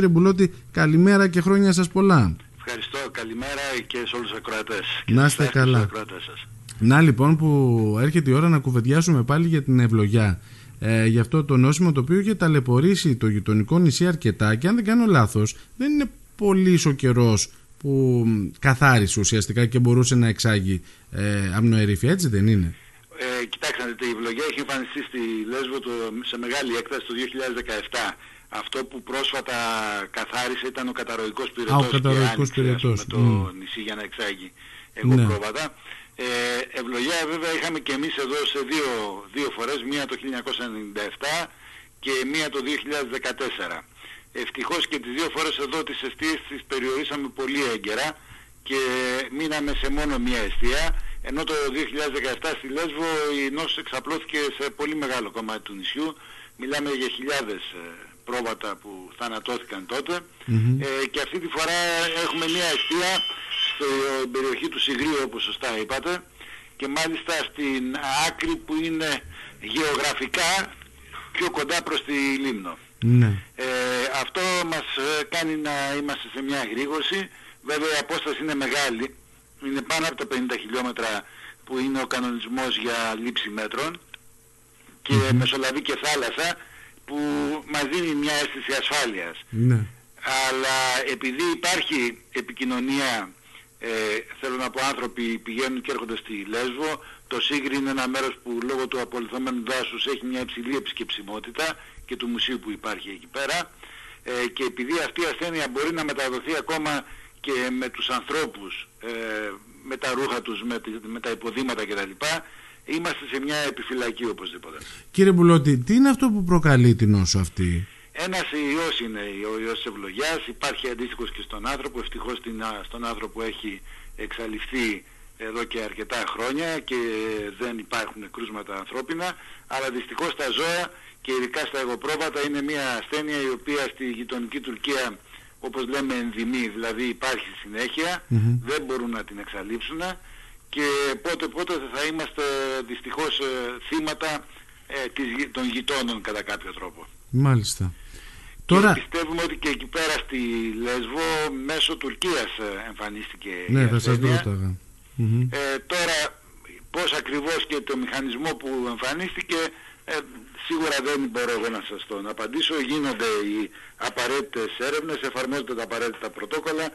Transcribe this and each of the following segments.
Κύριε Μπουλότη, καλημέρα και χρόνια σας πολλά. Ευχαριστώ, καλημέρα και σε όλους τους ακροατές. Να είστε καλά. Να λοιπόν που έρχεται η ώρα να κουβεντιάσουμε πάλι για την ευλογιά. Ε, για αυτό το νόσημα το οποίο είχε ταλαιπωρήσει το γειτονικό νησί αρκετά και αν δεν κάνω λάθος δεν είναι πολύ ο καιρός που καθάρισε ουσιαστικά και μπορούσε να εξάγει ε, αμνοερήφια, έτσι δεν είναι; Ε, κοιτάξτε, η ευλογία έχει εμφανιστεί στη Λέσβο το, σε μεγάλη έκταση το 2017. Αυτό που πρόσφατα καθάρισε ήταν ο καταρροϊκός πυρετός, Α, ο και με το νησί για να εξάγει εγώ ναι. πρόβατα. Ε, ευλογία βέβαια είχαμε και εμείς εδώ σε δύο, δύο φορές, μία το 1997 και μία το 2014. Ευτυχώς και τις δύο φορές εδώ τις αιστείες τις περιορίσαμε πολύ έγκαιρα και μείναμε σε μόνο μία αιστεία ενώ το 2017 στη Λέσβο η νόσος εξαπλώθηκε σε πολύ μεγάλο κομμάτι του νησιού. Μιλάμε για χιλιάδες ε, πρόβατα που θανατώθηκαν ε, και αυτή τη φορά έχουμε μία αιστεία στην περιοχή του Σιγρίου όπως σωστά είπατε και μάλιστα στην άκρη που είναι γεωγραφικά πιο κοντά προς τη Λίμνο. Ναι. Ε, αυτό μας ε, κάνει να είμαστε σε μια γρήγορση. Βέβαια η απόσταση είναι μεγάλη. Είναι πάνω από τα 50 χιλιόμετρα που είναι ο κανονισμός για λήψη μέτρων και mm μεσολαβεί και θάλασσα που μας δίνει μια αίσθηση ασφάλειας. Ναι. Αλλά επειδή υπάρχει επικοινωνία, ε, θέλω να πω άνθρωποι πηγαίνουν και έρχονται στη Λέσβο, το Σύγκρι είναι ένα μέρος που λόγω του απολυθωμένου δάσους έχει μια υψηλή επισκεψιμότητα και του μουσείου που υπάρχει εκεί πέρα ε, και επειδή αυτή η ασθένεια μπορεί να μεταδοθεί ακόμα και με τους ανθρώπους, ε, με τα ρούχα τους, με, με τα υποδήματα κτλ είμαστε σε μια επιφυλακή οπωσδήποτε. Κύριε Μπουλότη, τι είναι αυτό που προκαλεί την νόσο αυτή; Ένας ιός είναι ο ιός της ευλογιάς, υπάρχει αντίστοιχος και στον άνθρωπο, ευτυχώς στον άνθρωπο έχει εξαλειφθεί εδώ και αρκετά χρόνια και δεν υπάρχουν κρούσματα ανθρώπινα, αλλά δυστυχώς στα ζώα και ειδικά στα εγωπρόβατα είναι μια ασθένεια η οποία στη γειτονική Τουρκία όπως λέμε ενδυμεί, δηλαδή υπάρχει δεν μπορούν να την εξαλείψουν και πότε πότε θα είμαστε δυστυχώς ε, θύματα ε, των γειτόνων κατά κάποιο τρόπο. Μάλιστα. Τώρα... Και πιστεύουμε ότι και εκεί πέρα στη Λέσβο μέσω Τουρκίας ε, εμφανίστηκε ναι, η θα σας ε, τώρα πώς ακριβώς και το μηχανισμό που εμφανίστηκε ε, σίγουρα δεν μπορώ εγώ να σας το απαντήσω. Γίνονται οι απαραίτητες έρευνες, εφαρμόζονται τα απαραίτητα πρωτόκολλα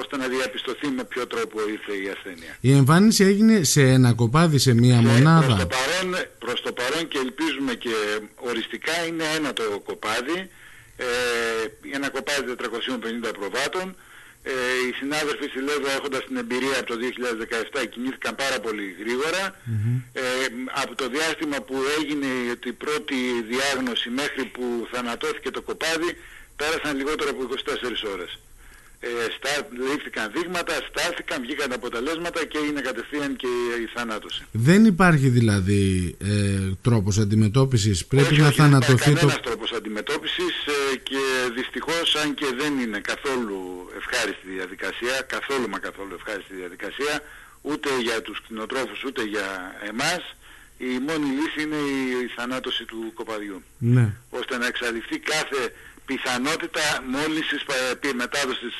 ώστε να διαπιστωθεί με ποιο τρόπο ήρθε η ασθένεια. Η εμφάνιση έγινε σε ένα κοπάδι, σε μία μονάδα. Προς το, παρόν, προς το παρόν και ελπίζουμε και οριστικά είναι ένα το κοπάδι, ε, ένα κοπάδι 450 προβάτων. Ε, οι συνάδελφοι στη Λέβαια έχοντας την εμπειρία από το 2017 κινήθηκαν πάρα πολύ Ε, από το διάστημα που έγινε η πρώτη διάγνωση μέχρι που θανατώθηκε το κοπάδι πέρασαν λιγότερο από 24 ώρες ε, στα, λήφθηκαν δείγματα, στάθηκαν, βγήκαν αποτελέσματα και είναι κατευθείαν και η θανάτωση. Δεν υπάρχει δηλαδή ε, τρόπος αντιμετώπισης, πρέπει όχι, να όχι, θανατωθεί το... Κανένας τρόπος αντιμετώπισης ε, και δυστυχώς αν και δεν είναι καθόλου ευχάριστη διαδικασία, καθόλου μα καθόλου ευχάριστη διαδικασία, ούτε για τους κτηνοτρόφους ούτε για εμάς, η μόνη λύση είναι η, η θανάτωση του κοπαδιού. Ναι. Ώστε να εξαλειφθεί κάθε πιθανότητα μόλυνσης, μετάδοσης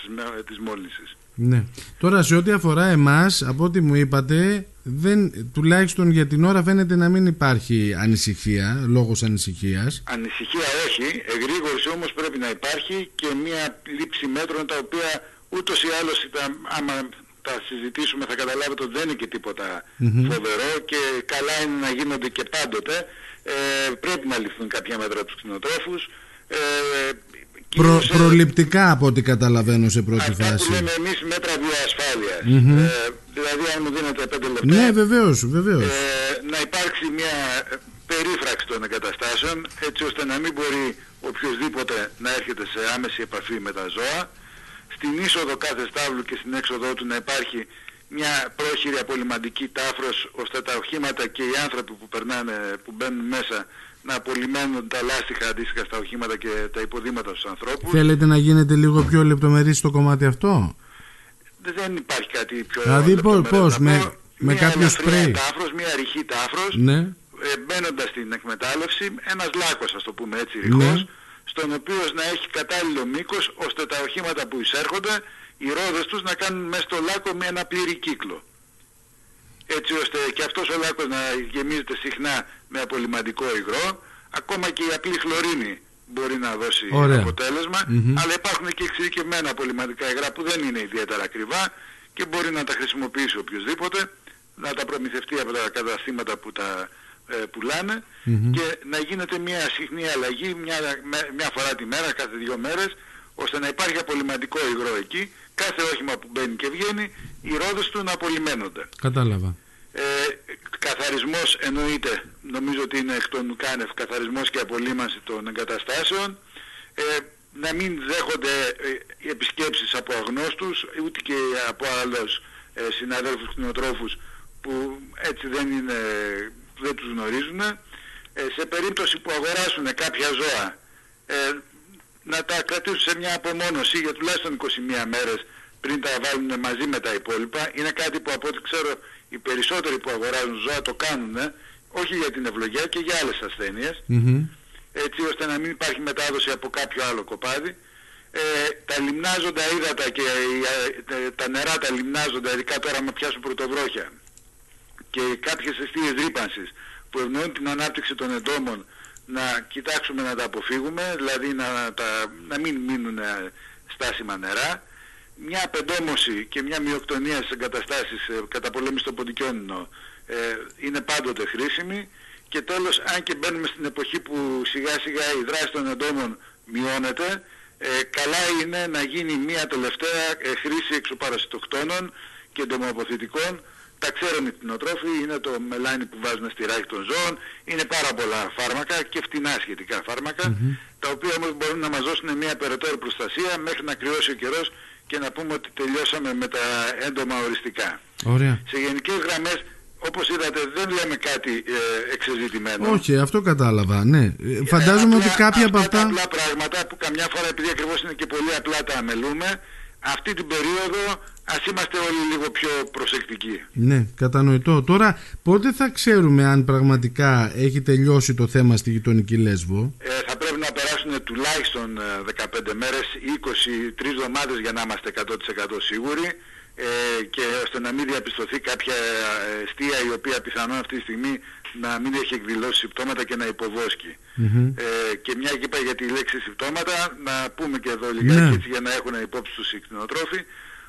της μόλυνσης. Ναι. Τώρα σε ό,τι αφορά εμάς, από ό,τι μου είπατε, δεν, τουλάχιστον για την ώρα φαίνεται να μην υπάρχει ανησυχία, λόγος ανησυχίας. Ανησυχία όχι, εγρήγορση όμως πρέπει να υπάρχει και μια λήψη μέτρων τα οποία ούτως ή άλλως ήταν, άμα τα συζητήσουμε θα καταλάβετε ότι δεν είναι και τίποτα φοβερό και καλά είναι να γίνονται και πάντοτε. Ε, πρέπει να ληφθούν κάποια μέτρα από τους κτηνοτρόφους, ε, Προ, προληπτικά από ό,τι καταλαβαίνω σε πρώτη αυτά φάση. Που λέμε εμείς μέτρα βιοασφάλειας. ε, δηλαδή αν μου δίνετε πέντε λεπτά. Ναι βεβαίως, βεβαίως. Ε, να υπάρξει μια περίφραξη των εγκαταστάσεων έτσι ώστε να μην μπορεί οποιοδήποτε να έρχεται σε άμεση επαφή με τα ζώα. Στην είσοδο κάθε στάβλου και στην έξοδό του να υπάρχει μια πρόχειρη απολυμαντική τάφρος ώστε τα οχήματα και οι άνθρωποι που, περνάνε, που μπαίνουν μέσα να απολυμμένουν τα λάστιχα αντίστοιχα στα οχήματα και τα υποδήματα στους ανθρώπους. Θέλετε να γίνετε λίγο πιο λεπτομερής στο κομμάτι αυτό; Δεν υπάρχει κάτι πιο δηλαδή πώς, με, με μια κάποιο σπρέι. Τάφρος, μια ρηχή τάφρος, ναι. ε, μπαίνοντας στην εκμετάλλευση, ένας λάκκος ας το πούμε έτσι ρηχός, στον οποίο να έχει κατάλληλο μήκος ώστε τα οχήματα που εισέρχονται οι ρόδες τους να κάνουν μέσα στο λάκκο με ένα πλήρη κύκλο. Έτσι ώστε και αυτός ο λάκκος να γεμίζεται συχνά με απολυμαντικό υγρό, ακόμα και η απλή χλωρίνη μπορεί να δώσει αποτέλεσμα, αλλά υπάρχουν και εξειδικευμένα απολυμαντικά υγρά που δεν είναι ιδιαίτερα ακριβά και μπορεί να τα χρησιμοποιήσει οποιοδήποτε, να τα προμηθευτεί από τα καταστήματα που τα ε, πουλανε και να γίνεται μια συχνή αλλαγή μια, μια φορά τη μέρα, κάθε δύο μέρες, ώστε να υπάρχει απολυμαντικό υγρό εκεί, κάθε όχημα που μπαίνει και βγαίνει, οι ρόδες του να απολυμμένονται. Κατάλαβα. Ε, καθαρισμός εννοείται, νομίζω ότι είναι εκ των κάνευ, καθαρισμός και απολύμανση των εγκαταστάσεων, ε, να μην δέχονται ε, επισκέψεις από αγνώστους, ούτε και από άλλους ε, συναδέλφους κτηνοτρόφους που έτσι δεν, είναι, δεν τους γνωρίζουν. Ε, σε περίπτωση που αγοράσουν κάποια ζώα, ε, να τα κρατήσουν σε μια απομόνωση για τουλάχιστον 21 μέρες πριν τα βάλουν μαζί με τα υπόλοιπα. Είναι κάτι που από ό,τι ξέρω οι περισσότεροι που αγοράζουν ζώα το κάνουν, όχι για την ευλογία και για άλλες έτσι ώστε να μην υπάρχει μετάδοση από κάποιο άλλο κοπάδι. Ε, τα λιμνάζοντα ύδατα και ε, τα νερά τα λιμνάζοντα, ειδικά τώρα με πιάσουν πρωτοβρόχια και κάποιες αιστείες ρήπανσης που ευνοούν την ανάπτυξη των εντόμων να κοιτάξουμε να τα αποφύγουμε, δηλαδή να, τα, να μην μείνουν στάσιμα νερά. Μια απεντόμωση και μια μειοκτονία στις εγκαταστάσεις ε, κατά πολέμηση των ποντικιόνινο ε, είναι πάντοτε χρήσιμη και τέλος αν και μπαίνουμε στην εποχή που σιγά σιγά η δράση των εντόμων μειώνεται ε, καλά είναι να γίνει μια τελευταία ε, χρήση εξωπαρασιτοκτόνων και εντομοαποθητικών τα ξέρουν οι κτηνοτρόφοι, είναι το μελάνι που βάζουν στη ράχη των ζώων, είναι πάρα πολλά φάρμακα και φτηνά σχετικά τα οποία όμως μπορούν να μας δώσουν μια περαιτέρω προστασία μέχρι να κρυώσει ο καιρός και να πούμε ότι τελειώσαμε με τα έντομα οριστικά. Ωραία. Σε γενικές γραμμές όπως είδατε δεν λέμε κάτι ε, εξεζητημένο. Όχι, αυτό κατάλαβα, ναι. Ε, φαντάζομαι ότι κάποια από αυτά... απλά πράγματα που καμιά φορά επειδή ακριβώς είναι και πολύ απλά τα αμελούμε, αυτή την περίοδο ας είμαστε όλοι λίγο πιο προσεκτικοί. Ναι, κατανοητό. Τώρα, πότε θα ξέρουμε αν πραγματικά έχει τελειώσει το θέμα στη γειτονική Λέσβο; Ε, θα πρέπει να περάσουν τουλάχιστον 15 ε, μέρες, 23 εβδομάδες για να είμαστε 100% σίγουροι ε, και ώστε να μην διαπιστωθεί κάποια αιστεία η οποία πιθανόν αυτή τη στιγμή να μην έχει εκδηλώσει συμπτώματα και να υποβόσκει. Ε, και μια και είπα για τη λέξη συμπτώματα, να πούμε και εδώ λιγάκι ναι. έτσι για να έχουν υπόψη τους οι κτηνοτρόφοι,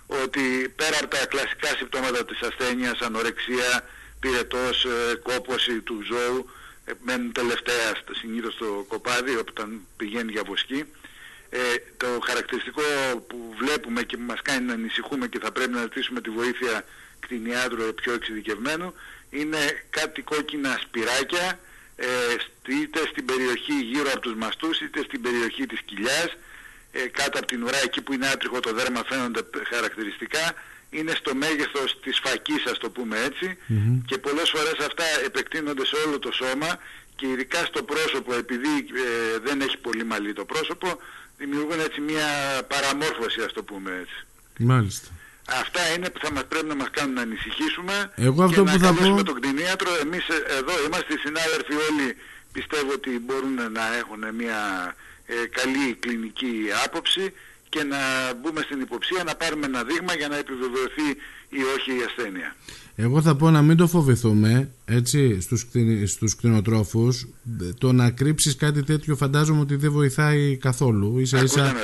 ότι πέρα από τα κλασικά συμπτώματα της ασθένειας, ανορεξία, πυρετός, ε, κόπωση του ζώου, ε, μένουν τελευταία συνήθως στο κοπάδι όταν πηγαίνει για βοσκή, ε, το χαρακτηριστικό που βλέπουμε και μας κάνει να ανησυχούμε και θα πρέπει να ζητήσουμε τη βοήθεια κτηνιάτρου πιο εξειδικευμένου είναι κάτι κόκκινα σπυράκια ε, είτε στην περιοχή γύρω από τους μαστούς είτε στην περιοχή της κοιλιάς ε, κάτω από την ουρά εκεί που είναι άτριχο το δέρμα φαίνονται χαρακτηριστικά είναι στο μέγεθος της φακής ας το πούμε και πολλές φορές αυτά επεκτείνονται σε όλο το σώμα και ειδικά στο πρόσωπο επειδή ε, δεν έχει πολύ μαλλί το πρόσωπο δημιουργούν έτσι μια παραμόρφωση ας το πούμε έτσι. Μάλιστα. Αυτά είναι που θα μας πρέπει να μας κάνουν να ανησυχήσουμε Εγώ αυτό και που να θα πω... τον κτηνίατρο. Εμείς ε, εδώ είμαστε οι συνάδελφοι όλοι πιστεύω ότι μπορούν να έχουν μια ε, καλή κλινική άποψη και να μπούμε στην υποψία να πάρουμε ένα δείγμα για να επιβεβαιωθεί ή όχι η ασθένεια. Εγώ θα πω να μην το φοβηθούμε έτσι, στους, στους κτηνοτρόφους. Το να κρύψεις κάτι τέτοιο φαντάζομαι ότι δεν βοηθάει καθόλου. Ίσα ίσα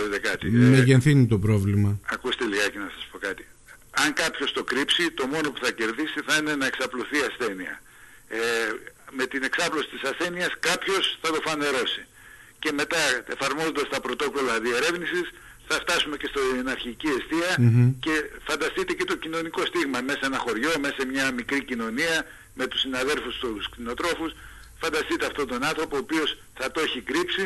μεγενθύνει το πρόβλημα. Ακούστε λιγάκι να σας πω κάτι. Αν κάποιος το κρύψει το μόνο που θα κερδίσει θα είναι να εξαπλωθεί ασθένεια. Ε, με την εξάπλωση της ασθένειας κάποιος θα το φανερώσει και μετά εφαρμόζοντας τα πρωτόκολλα διερεύνησης θα φτάσουμε και στην αρχική και φανταστείτε και το κοινωνικό στίγμα μέσα σε ένα χωριό, μέσα σε μια μικρή κοινωνία με τους συναδέρφους τους κτηνοτρόφους φανταστείτε αυτόν τον άνθρωπο ο οποίος θα το έχει κρύψει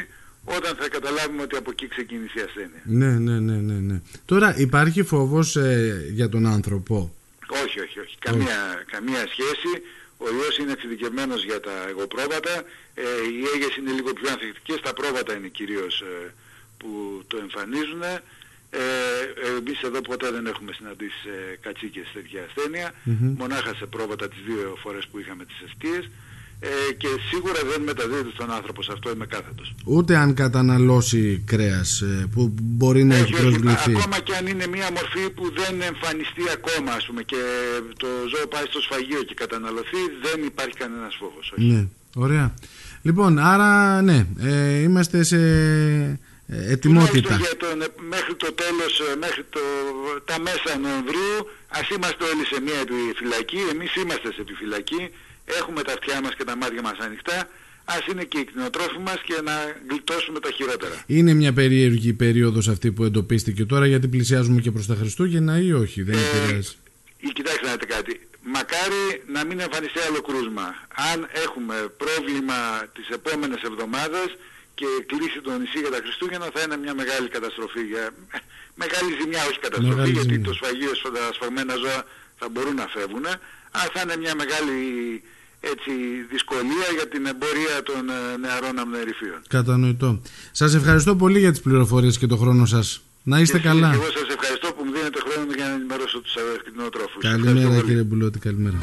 όταν θα καταλάβουμε ότι από εκεί ξεκίνησε η ασθένεια. Ναι, ναι, ναι, ναι. ναι. Τώρα υπάρχει φόβος ε, για τον άνθρωπο; Όχι, όχι, όχι. Καμία, καμία σχέση. Ο ιός είναι εξειδικευμένος για τα εγωπρόβατα. Ε, οι έγες είναι λίγο πιο ανθεκτικές. Τα πρόβατα είναι κυρίως ε, που το εμφανίζουν. Ε, εμείς εδώ ποτέ δεν έχουμε συναντήσει ε, κατσίκες τέτοια ασθένεια, μονάχα σε πρόβατα τις δύο φορές που είχαμε τις αιστείες. Ε, και σίγουρα δεν μεταδίδεται στον άνθρωπο σε αυτό είμαι κάθετος. Ούτε αν καταναλώσει κρέας ε, που μπορεί να έχει προσβληθεί. Ακόμα και αν είναι μια μορφή που δεν εμφανιστεί ακόμα ας πούμε και το ζώο πάει στο σφαγείο και καταναλωθεί δεν υπάρχει κανένας φόβος. Όχι. Ναι, ωραία. Λοιπόν, άρα ναι, ε, είμαστε σε ε, ετοιμότητα. Για τον, μέχρι το τέλος, μέχρι το, τα μέσα Νοεμβρίου, ας είμαστε όλοι σε μια επιφυλακή, εμείς είμαστε σε επιφυλακή, έχουμε τα αυτιά μας και τα μάτια μας ανοιχτά, ας είναι και οι κτηνοτρόφοι μας και να γλιτώσουμε τα χειρότερα. Είναι μια περίεργη περίοδος αυτή που εντοπίστηκε τώρα γιατί πλησιάζουμε και προς τα Χριστούγεννα ή όχι, δεν ε, επηρεάζει. Κοιτάξτε να δείτε κάτι. Μακάρι να μην εμφανιστεί άλλο κρούσμα. Αν έχουμε πρόβλημα τις επόμενες εβδομάδες και κλείσει το νησί για τα Χριστούγεννα θα είναι μια μεγάλη καταστροφή. Για... Μεγάλη ζημιά, όχι καταστροφή, γιατί το σφαγείο στα σφαγμένα ζώα θα μπορούν να φεύγουν, αλλά θα είναι μια μεγάλη έτσι, δυσκολία για την εμπορία των ε, νεαρών αμνερυφίων. Κατανοητό. Σας ευχαριστώ πολύ για τις πληροφορίες και τον χρόνο σας. Να είστε και καλά. Και εγώ σας ευχαριστώ που μου δίνετε χρόνο για να ενημερώσω τους ακτινοτρόφους. Καλημέρα κύριε Μπουλώτη, καλημέρα.